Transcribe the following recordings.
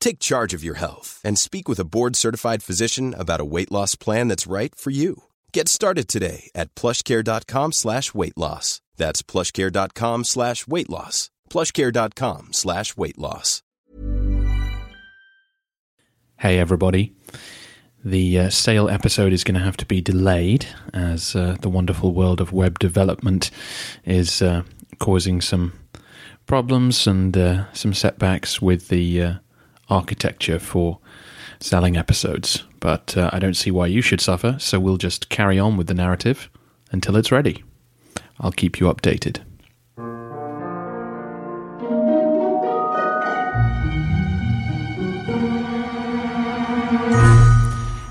Take charge of your health and speak with a board-certified physician about a weight loss plan that's right for you. Get started today at plushcare.com slash weight loss. That's plushcare.com slash weight loss. plushcare.com slash weight loss. Hey, everybody. The uh, sale episode is going to have to be delayed as uh, the wonderful world of web development is uh, causing some problems and uh, some setbacks with the uh, architecture for selling episodes. But uh, I don't see why you should suffer, so we'll just carry on with the narrative until it's ready. I'll keep you updated.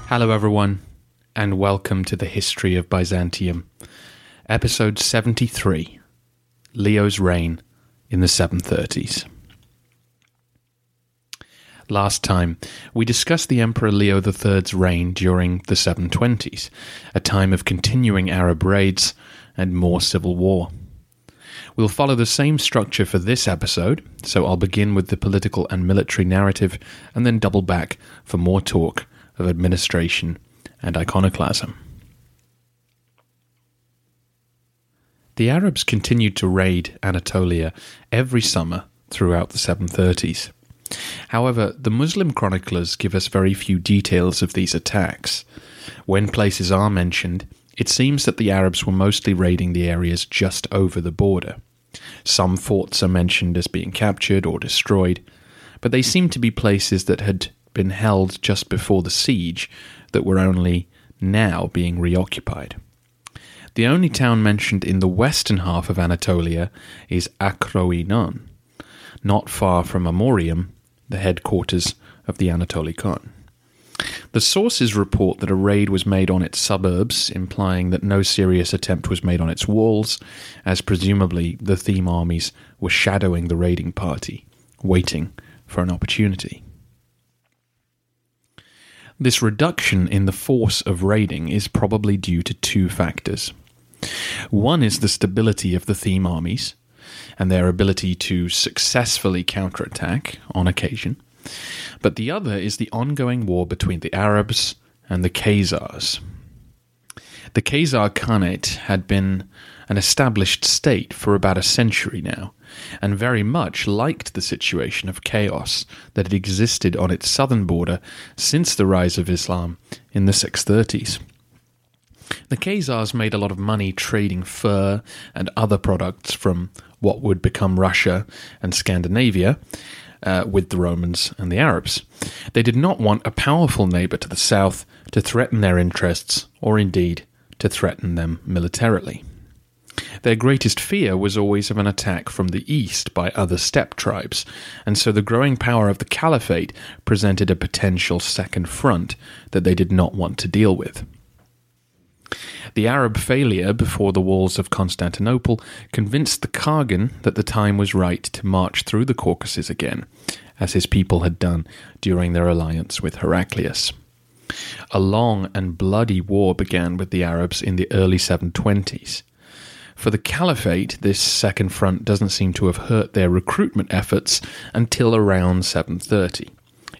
Hello, everyone, and welcome to the History of Byzantium, episode 73 Leo's Reign in the 730s. Last time, we discussed the Emperor Leo III's reign during the 720s, a time of continuing Arab raids and more civil war. We'll follow the same structure for this episode, so I'll begin with the political and military narrative and then double back for more talk of administration and iconoclasm. The Arabs continued to raid Anatolia every summer throughout the 730s. However, the Muslim chroniclers give us very few details of these attacks. When places are mentioned, it seems that the Arabs were mostly raiding the areas just over the border. Some forts are mentioned as being captured or destroyed, but they seem to be places that had been held just before the siege that were only now being reoccupied. The only town mentioned in the western half of Anatolia is Akroinon, not far from Amorium, the headquarters of the Anatolikon. The sources report that a raid was made on its suburbs, implying that no serious attempt was made on its walls, as presumably the theme armies were shadowing the raiding party, waiting for an opportunity. This reduction in the force of raiding is probably due to two factors. One is the stability of the theme armies and their ability to successfully counterattack on occasion, but the other is the ongoing war between the Arabs and the Khazars. The Khazar Khanate had been an established state for about a century now, and very much liked the situation of chaos that had existed on its southern border since the rise of Islam in the 630s. The Khazars made a lot of money trading fur and other products from what would become Russia and Scandinavia uh, with the Romans and the Arabs. They did not want a powerful neighbor to the south to threaten their interests, or indeed to threaten them militarily. Their greatest fear was always of an attack from the east by other steppe tribes, and so the growing power of the caliphate presented a potential second front that they did not want to deal with. The Arab failure before the walls of Constantinople convinced the Khagan that the time was right to march through the Caucasus again, as his people had done during their alliance with Heraclius. A long and bloody war began with the Arabs in the early 720s. For the Caliphate, this second front doesn't seem to have hurt their recruitment efforts until around 730.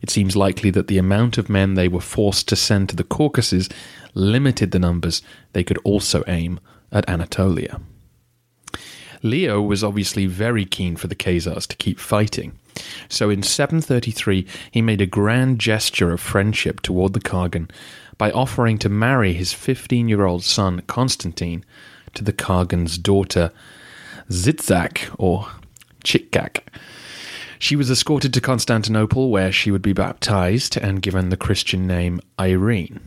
It seems likely that the amount of men they were forced to send to the Caucasus limited the numbers they could also aim at Anatolia. Leo was obviously very keen for the Khazars to keep fighting, so in 733 he made a grand gesture of friendship toward the Khagan by offering to marry his 15 year old son Constantine to the Khagan's daughter Zitzak or Chitkak. She was escorted to Constantinople where she would be baptized and given the Christian name Irene.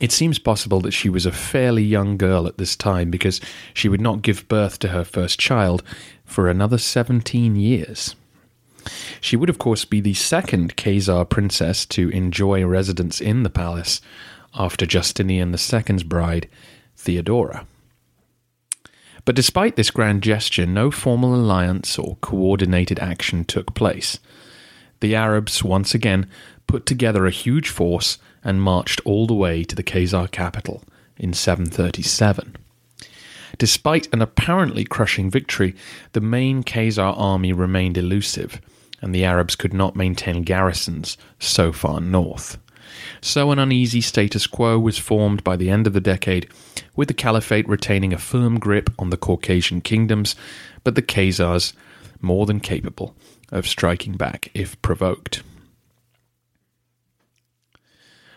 It seems possible that she was a fairly young girl at this time because she would not give birth to her first child for another 17 years. She would, of course, be the second Khazar princess to enjoy residence in the palace after Justinian II's bride, Theodora. But despite this grand gesture, no formal alliance or coordinated action took place. The Arabs once again put together a huge force and marched all the way to the Khazar capital in 737. Despite an apparently crushing victory, the main Khazar army remained elusive, and the Arabs could not maintain garrisons so far north. So an uneasy status quo was formed by the end of the decade, with the Caliphate retaining a firm grip on the Caucasian kingdoms, but the Khazars more than capable of striking back if provoked.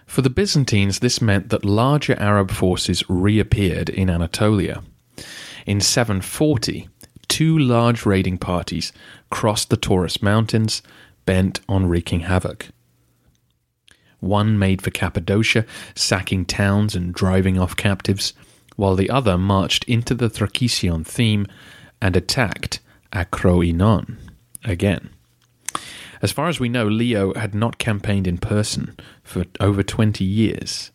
For the Byzantines, this meant that larger Arab forces reappeared in Anatolia. In 740, two large raiding parties crossed the Taurus Mountains, bent on wreaking havoc. One made for Cappadocia, sacking towns and driving off captives, while the other marched into the Thrakesion theme and attacked Acroinon again. As far as we know, Leo had not campaigned in person for over 20 years,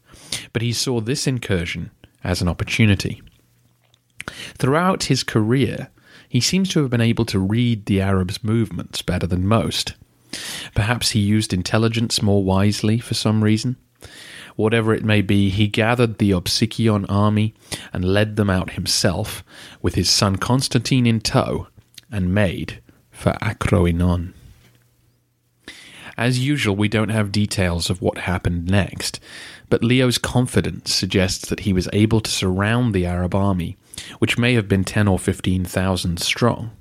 but he saw this incursion as an opportunity. Throughout his career, he seems to have been able to read the Arabs' movements better than most. Perhaps he used intelligence more wisely for some reason. Whatever it may be, he gathered the Opsikion army and led them out himself, with his son Constantine in tow, and made for Acroinon. As usual, we don't have details of what happened next, but Leo's confidence suggests that he was able to surround the Arab army, which may have been 10 or 15,000 strong.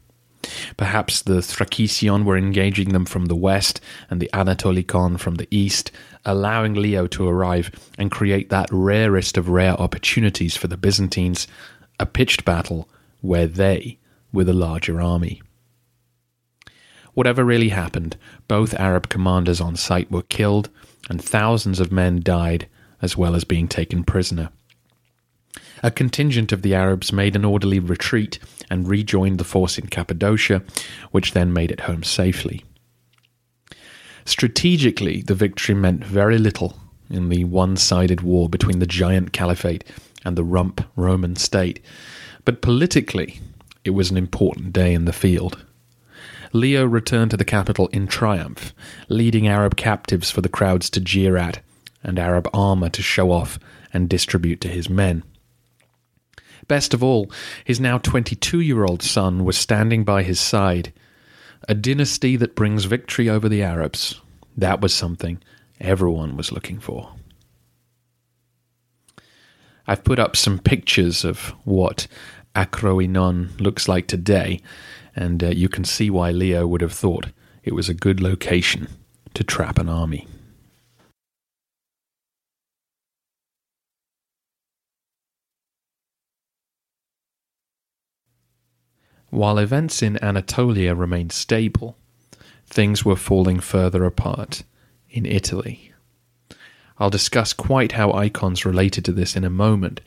Perhaps the Thrakesion were engaging them from the west and the Anatolikon from the east, allowing Leo to arrive and create that rarest of rare opportunities for the Byzantines a pitched battle where they were the larger army. Whatever really happened, both Arab commanders on site were killed, and thousands of men died, as well as being taken prisoner. A contingent of the Arabs made an orderly retreat and rejoined the force in Cappadocia, which then made it home safely. Strategically, the victory meant very little in the one sided war between the giant caliphate and the rump Roman state, but politically, it was an important day in the field. Leo returned to the capital in triumph, leading Arab captives for the crowds to jeer at and Arab armour to show off and distribute to his men. Best of all, his now 22 year old son was standing by his side. A dynasty that brings victory over the Arabs. That was something everyone was looking for. I've put up some pictures of what Acroinon looks like today, and uh, you can see why Leo would have thought it was a good location to trap an army. While events in Anatolia remained stable, things were falling further apart in Italy. I'll discuss quite how icons related to this in a moment,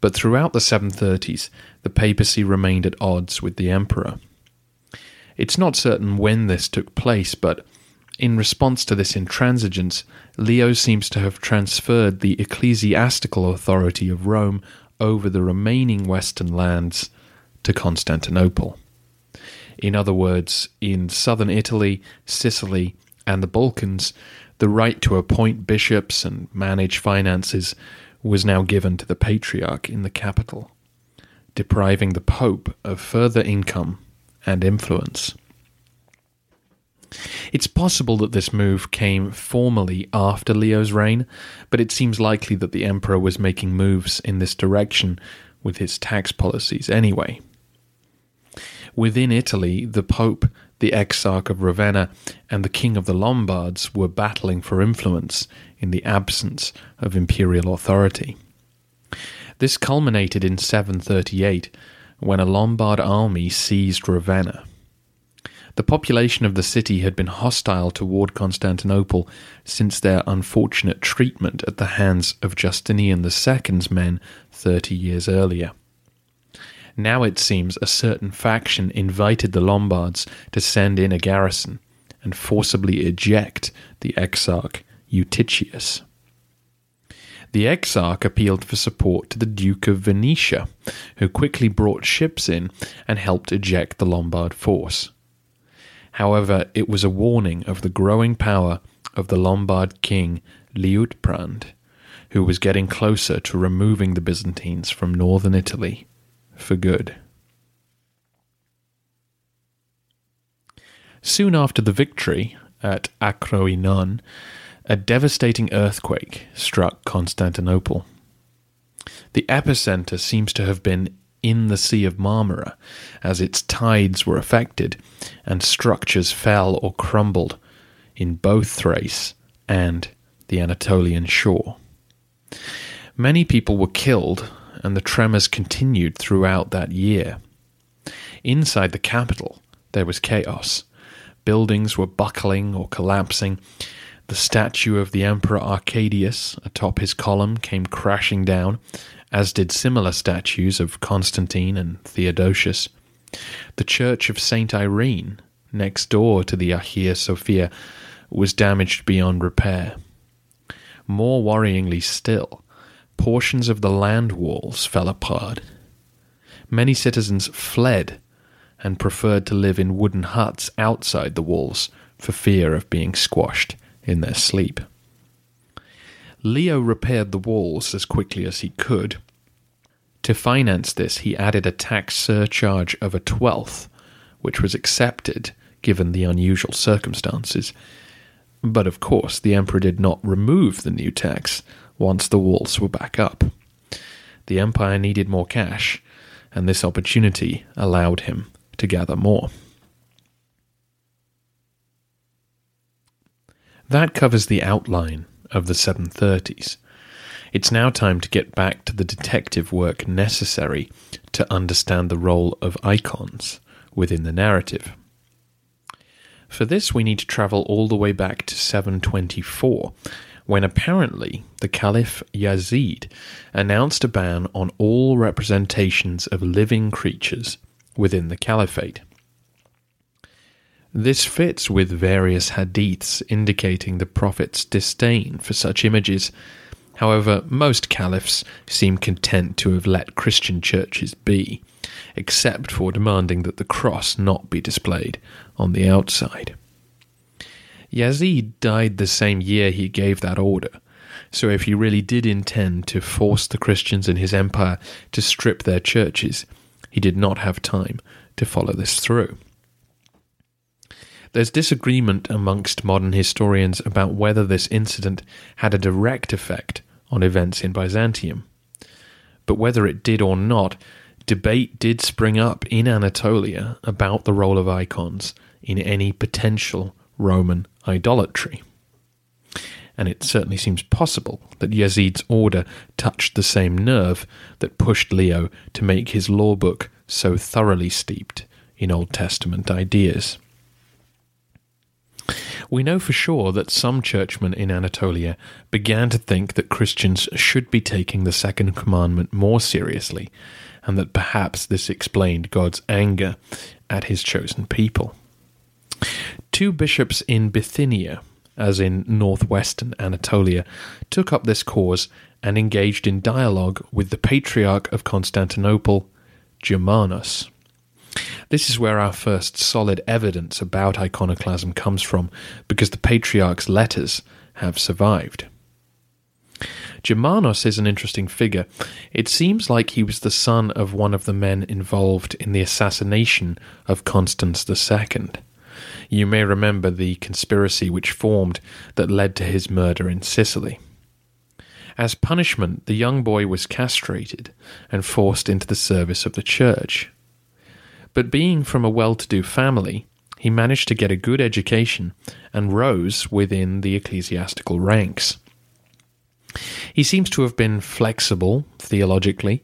but throughout the 730s, the papacy remained at odds with the emperor. It's not certain when this took place, but in response to this intransigence, Leo seems to have transferred the ecclesiastical authority of Rome over the remaining western lands to Constantinople. In other words, in southern Italy, Sicily, and the Balkans, the right to appoint bishops and manage finances was now given to the patriarch in the capital, depriving the pope of further income and influence. It's possible that this move came formally after Leo's reign, but it seems likely that the emperor was making moves in this direction with his tax policies anyway. Within Italy, the Pope, the Exarch of Ravenna and the King of the Lombards were battling for influence in the absence of imperial authority. This culminated in 738 when a Lombard army seized Ravenna. The population of the city had been hostile toward Constantinople since their unfortunate treatment at the hands of Justinian II's men thirty years earlier. Now it seems a certain faction invited the Lombards to send in a garrison and forcibly eject the exarch Eutychius. The exarch appealed for support to the Duke of Venetia, who quickly brought ships in and helped eject the Lombard force. However, it was a warning of the growing power of the Lombard king Liutprand, who was getting closer to removing the Byzantines from northern Italy for good. Soon after the victory at Acroinon, a devastating earthquake struck Constantinople. The epicenter seems to have been in the Sea of Marmara, as its tides were affected and structures fell or crumbled in both Thrace and the Anatolian shore. Many people were killed, and the tremors continued throughout that year. Inside the capital, there was chaos. Buildings were buckling or collapsing. The statue of the Emperor Arcadius atop his column came crashing down, as did similar statues of Constantine and Theodosius. The church of St. Irene, next door to the Hagia Sophia, was damaged beyond repair. More worryingly still, portions of the land walls fell apart. Many citizens fled and preferred to live in wooden huts outside the walls for fear of being squashed in their sleep. Leo repaired the walls as quickly as he could. To finance this, he added a tax surcharge of a twelfth, which was accepted given the unusual circumstances. But of course, the emperor did not remove the new tax once the walls were back up. The empire needed more cash, and this opportunity allowed him to gather more. That covers the outline of the 730s. It's now time to get back to the detective work necessary to understand the role of icons within the narrative. For this, we need to travel all the way back to 724, when apparently the Caliph Yazid announced a ban on all representations of living creatures within the caliphate. This fits with various hadiths indicating the Prophet's disdain for such images. However, most caliphs seem content to have let Christian churches be, except for demanding that the cross not be displayed on the outside. Yazid died the same year he gave that order, so if he really did intend to force the Christians in his empire to strip their churches, he did not have time to follow this through. There's disagreement amongst modern historians about whether this incident had a direct effect on events in Byzantium. But whether it did or not, debate did spring up in Anatolia about the role of icons in any potential Roman idolatry. And it certainly seems possible that Yazid's order touched the same nerve that pushed Leo to make his law book so thoroughly steeped in Old Testament ideas. We know for sure that some churchmen in Anatolia began to think that Christians should be taking the second commandment more seriously, and that perhaps this explained God's anger at his chosen people. Two bishops in Bithynia, as in northwestern Anatolia, took up this cause and engaged in dialogue with the Patriarch of Constantinople, Germanus. This is where our first solid evidence about iconoclasm comes from, because the Patriarch's letters have survived. Germanus is an interesting figure. It seems like he was the son of one of the men involved in the assassination of Constans II. You may remember the conspiracy which formed that led to his murder in Sicily. As punishment, the young boy was castrated and forced into the service of the church. But being from a well to do family, he managed to get a good education and rose within the ecclesiastical ranks. He seems to have been flexible theologically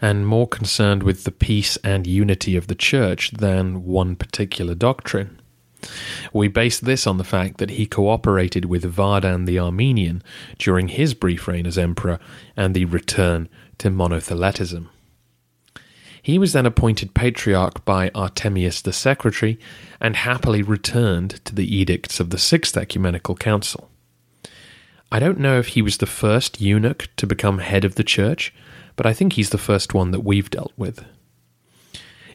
and more concerned with the peace and unity of the church than one particular doctrine. We base this on the fact that he cooperated with Vardan the Armenian during his brief reign as emperor and the return to monotheletism. He was then appointed patriarch by Artemius the secretary and happily returned to the edicts of the Sixth Ecumenical Council. I don't know if he was the first eunuch to become head of the church, but I think he's the first one that we've dealt with.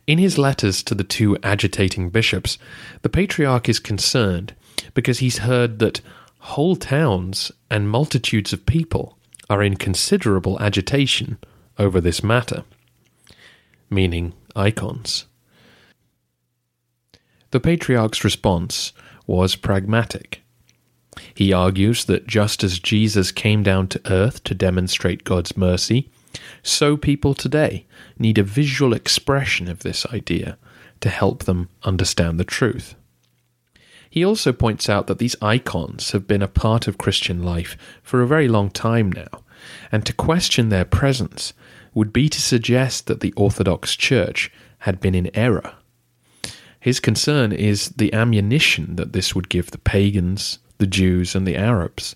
In his letters to the two agitating bishops, the patriarch is concerned because he's heard that whole towns and multitudes of people are in considerable agitation over this matter, meaning icons. The patriarch's response was pragmatic. He argues that just as Jesus came down to earth to demonstrate God's mercy, so people today need a visual expression of this idea to help them understand the truth. He also points out that these icons have been a part of Christian life for a very long time now, and to question their presence would be to suggest that the Orthodox Church had been in error. His concern is the ammunition that this would give the pagans, the Jews, and the Arabs,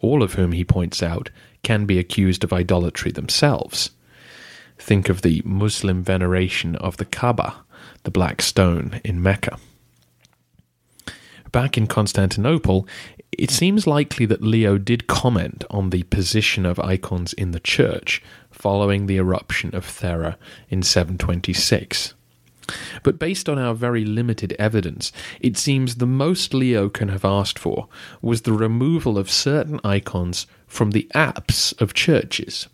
all of whom, he points out, can be accused of idolatry themselves. Think of the Muslim veneration of the Kaaba, the black stone in Mecca. Back in Constantinople, it seems likely that Leo did comment on the position of icons in the church following the eruption of Thera in 726. But based on our very limited evidence, it seems the most Leo can have asked for was the removal of certain icons from the apse of churches,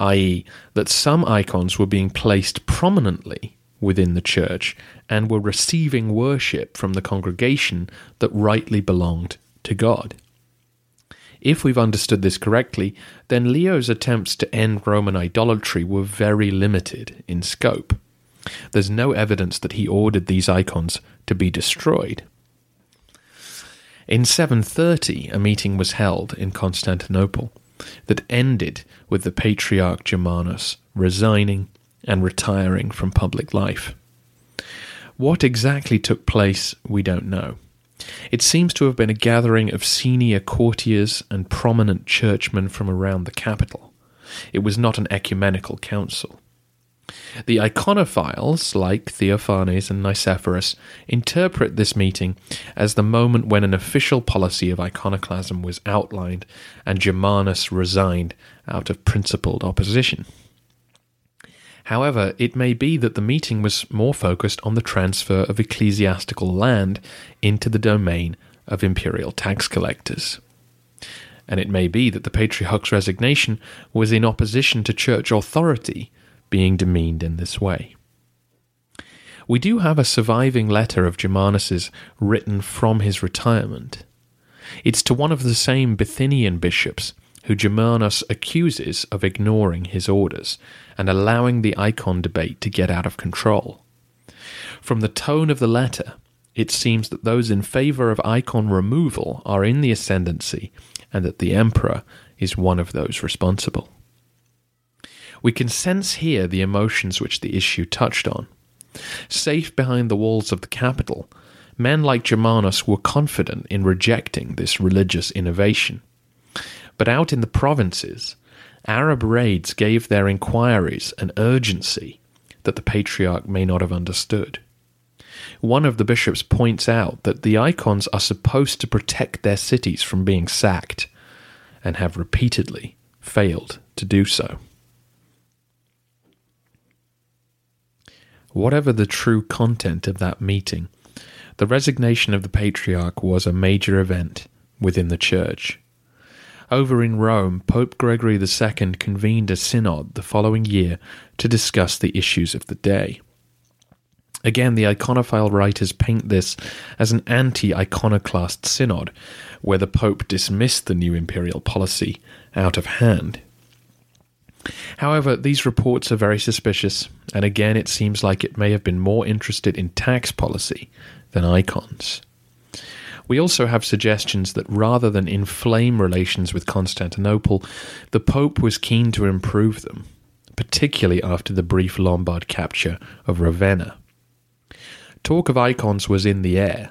i.e., that some icons were being placed prominently within the church and were receiving worship from the congregation that rightly belonged to God. If we've understood this correctly, then Leo's attempts to end Roman idolatry were very limited in scope. There's no evidence that he ordered these icons to be destroyed. In 730, a meeting was held in Constantinople that ended with the Patriarch Germanus resigning and retiring from public life. What exactly took place, we don't know. It seems to have been a gathering of senior courtiers and prominent churchmen from around the capital. It was not an ecumenical council. The iconophiles, like Theophanes and Nicephorus, interpret this meeting as the moment when an official policy of iconoclasm was outlined and Germanus resigned out of principled opposition. However, it may be that the meeting was more focused on the transfer of ecclesiastical land into the domain of imperial tax collectors. And it may be that the patriarch's resignation was in opposition to church authority being demeaned in this way. We do have a surviving letter of Germanus's written from his retirement. It's to one of the same Bithynian bishops who Germanus accuses of ignoring his orders and allowing the icon debate to get out of control. From the tone of the letter, it seems that those in favour of icon removal are in the ascendancy and that the emperor is one of those responsible. We can sense here the emotions which the issue touched on. Safe behind the walls of the capital, men like Germanus were confident in rejecting this religious innovation. But out in the provinces, Arab raids gave their inquiries an urgency that the patriarch may not have understood. One of the bishops points out that the icons are supposed to protect their cities from being sacked, and have repeatedly failed to do so. Whatever the true content of that meeting, the resignation of the patriarch was a major event within the church. Over in Rome, Pope Gregory II convened a synod the following year to discuss the issues of the day. Again, the iconophile writers paint this as an anti iconoclast synod, where the Pope dismissed the new imperial policy out of hand. However, these reports are very suspicious, and again, it seems like it may have been more interested in tax policy than icons. We also have suggestions that rather than inflame relations with Constantinople, the Pope was keen to improve them, particularly after the brief Lombard capture of Ravenna. Talk of icons was in the air,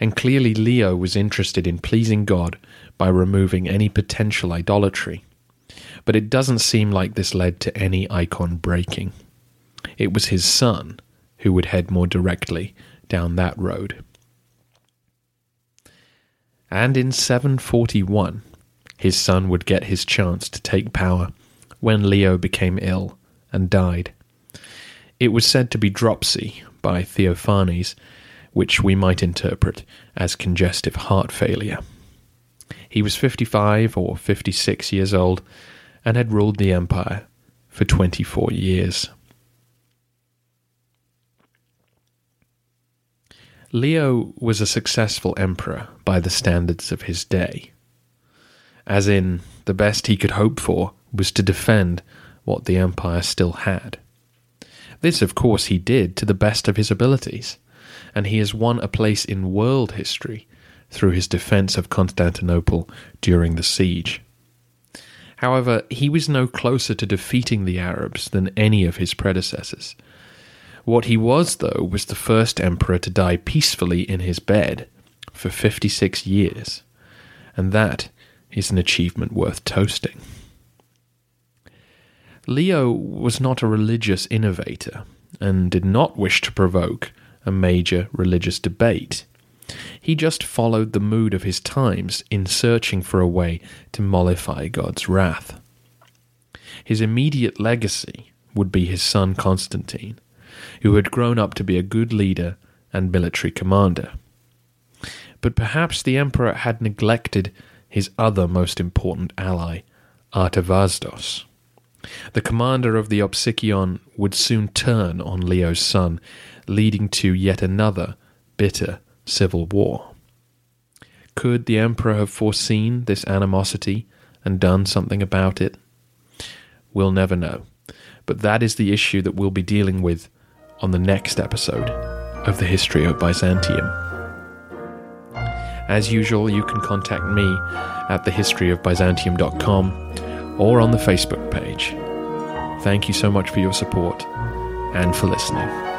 and clearly Leo was interested in pleasing God by removing any potential idolatry. But it doesn't seem like this led to any icon breaking. It was his son who would head more directly down that road. And in 741, his son would get his chance to take power when Leo became ill and died. It was said to be dropsy by Theophanes, which we might interpret as congestive heart failure. He was 55 or 56 years old and had ruled the empire for 24 years. Leo was a successful emperor by the standards of his day. As in, the best he could hope for was to defend what the empire still had. This, of course, he did to the best of his abilities, and he has won a place in world history through his defense of Constantinople during the siege. However, he was no closer to defeating the Arabs than any of his predecessors. What he was, though, was the first emperor to die peacefully in his bed for 56 years, and that is an achievement worth toasting. Leo was not a religious innovator and did not wish to provoke a major religious debate. He just followed the mood of his times in searching for a way to mollify God's wrath. His immediate legacy would be his son Constantine, who had grown up to be a good leader and military commander. But perhaps the emperor had neglected his other most important ally, Artavasdos. The commander of the Opsikion would soon turn on Leo's son, leading to yet another bitter civil war. Could the emperor have foreseen this animosity and done something about it? We'll never know. But that is the issue that we'll be dealing with on the next episode of the History of Byzantium. As usual, you can contact me at thehistoryofbyzantium.com or on the Facebook page. Thank you so much for your support and for listening.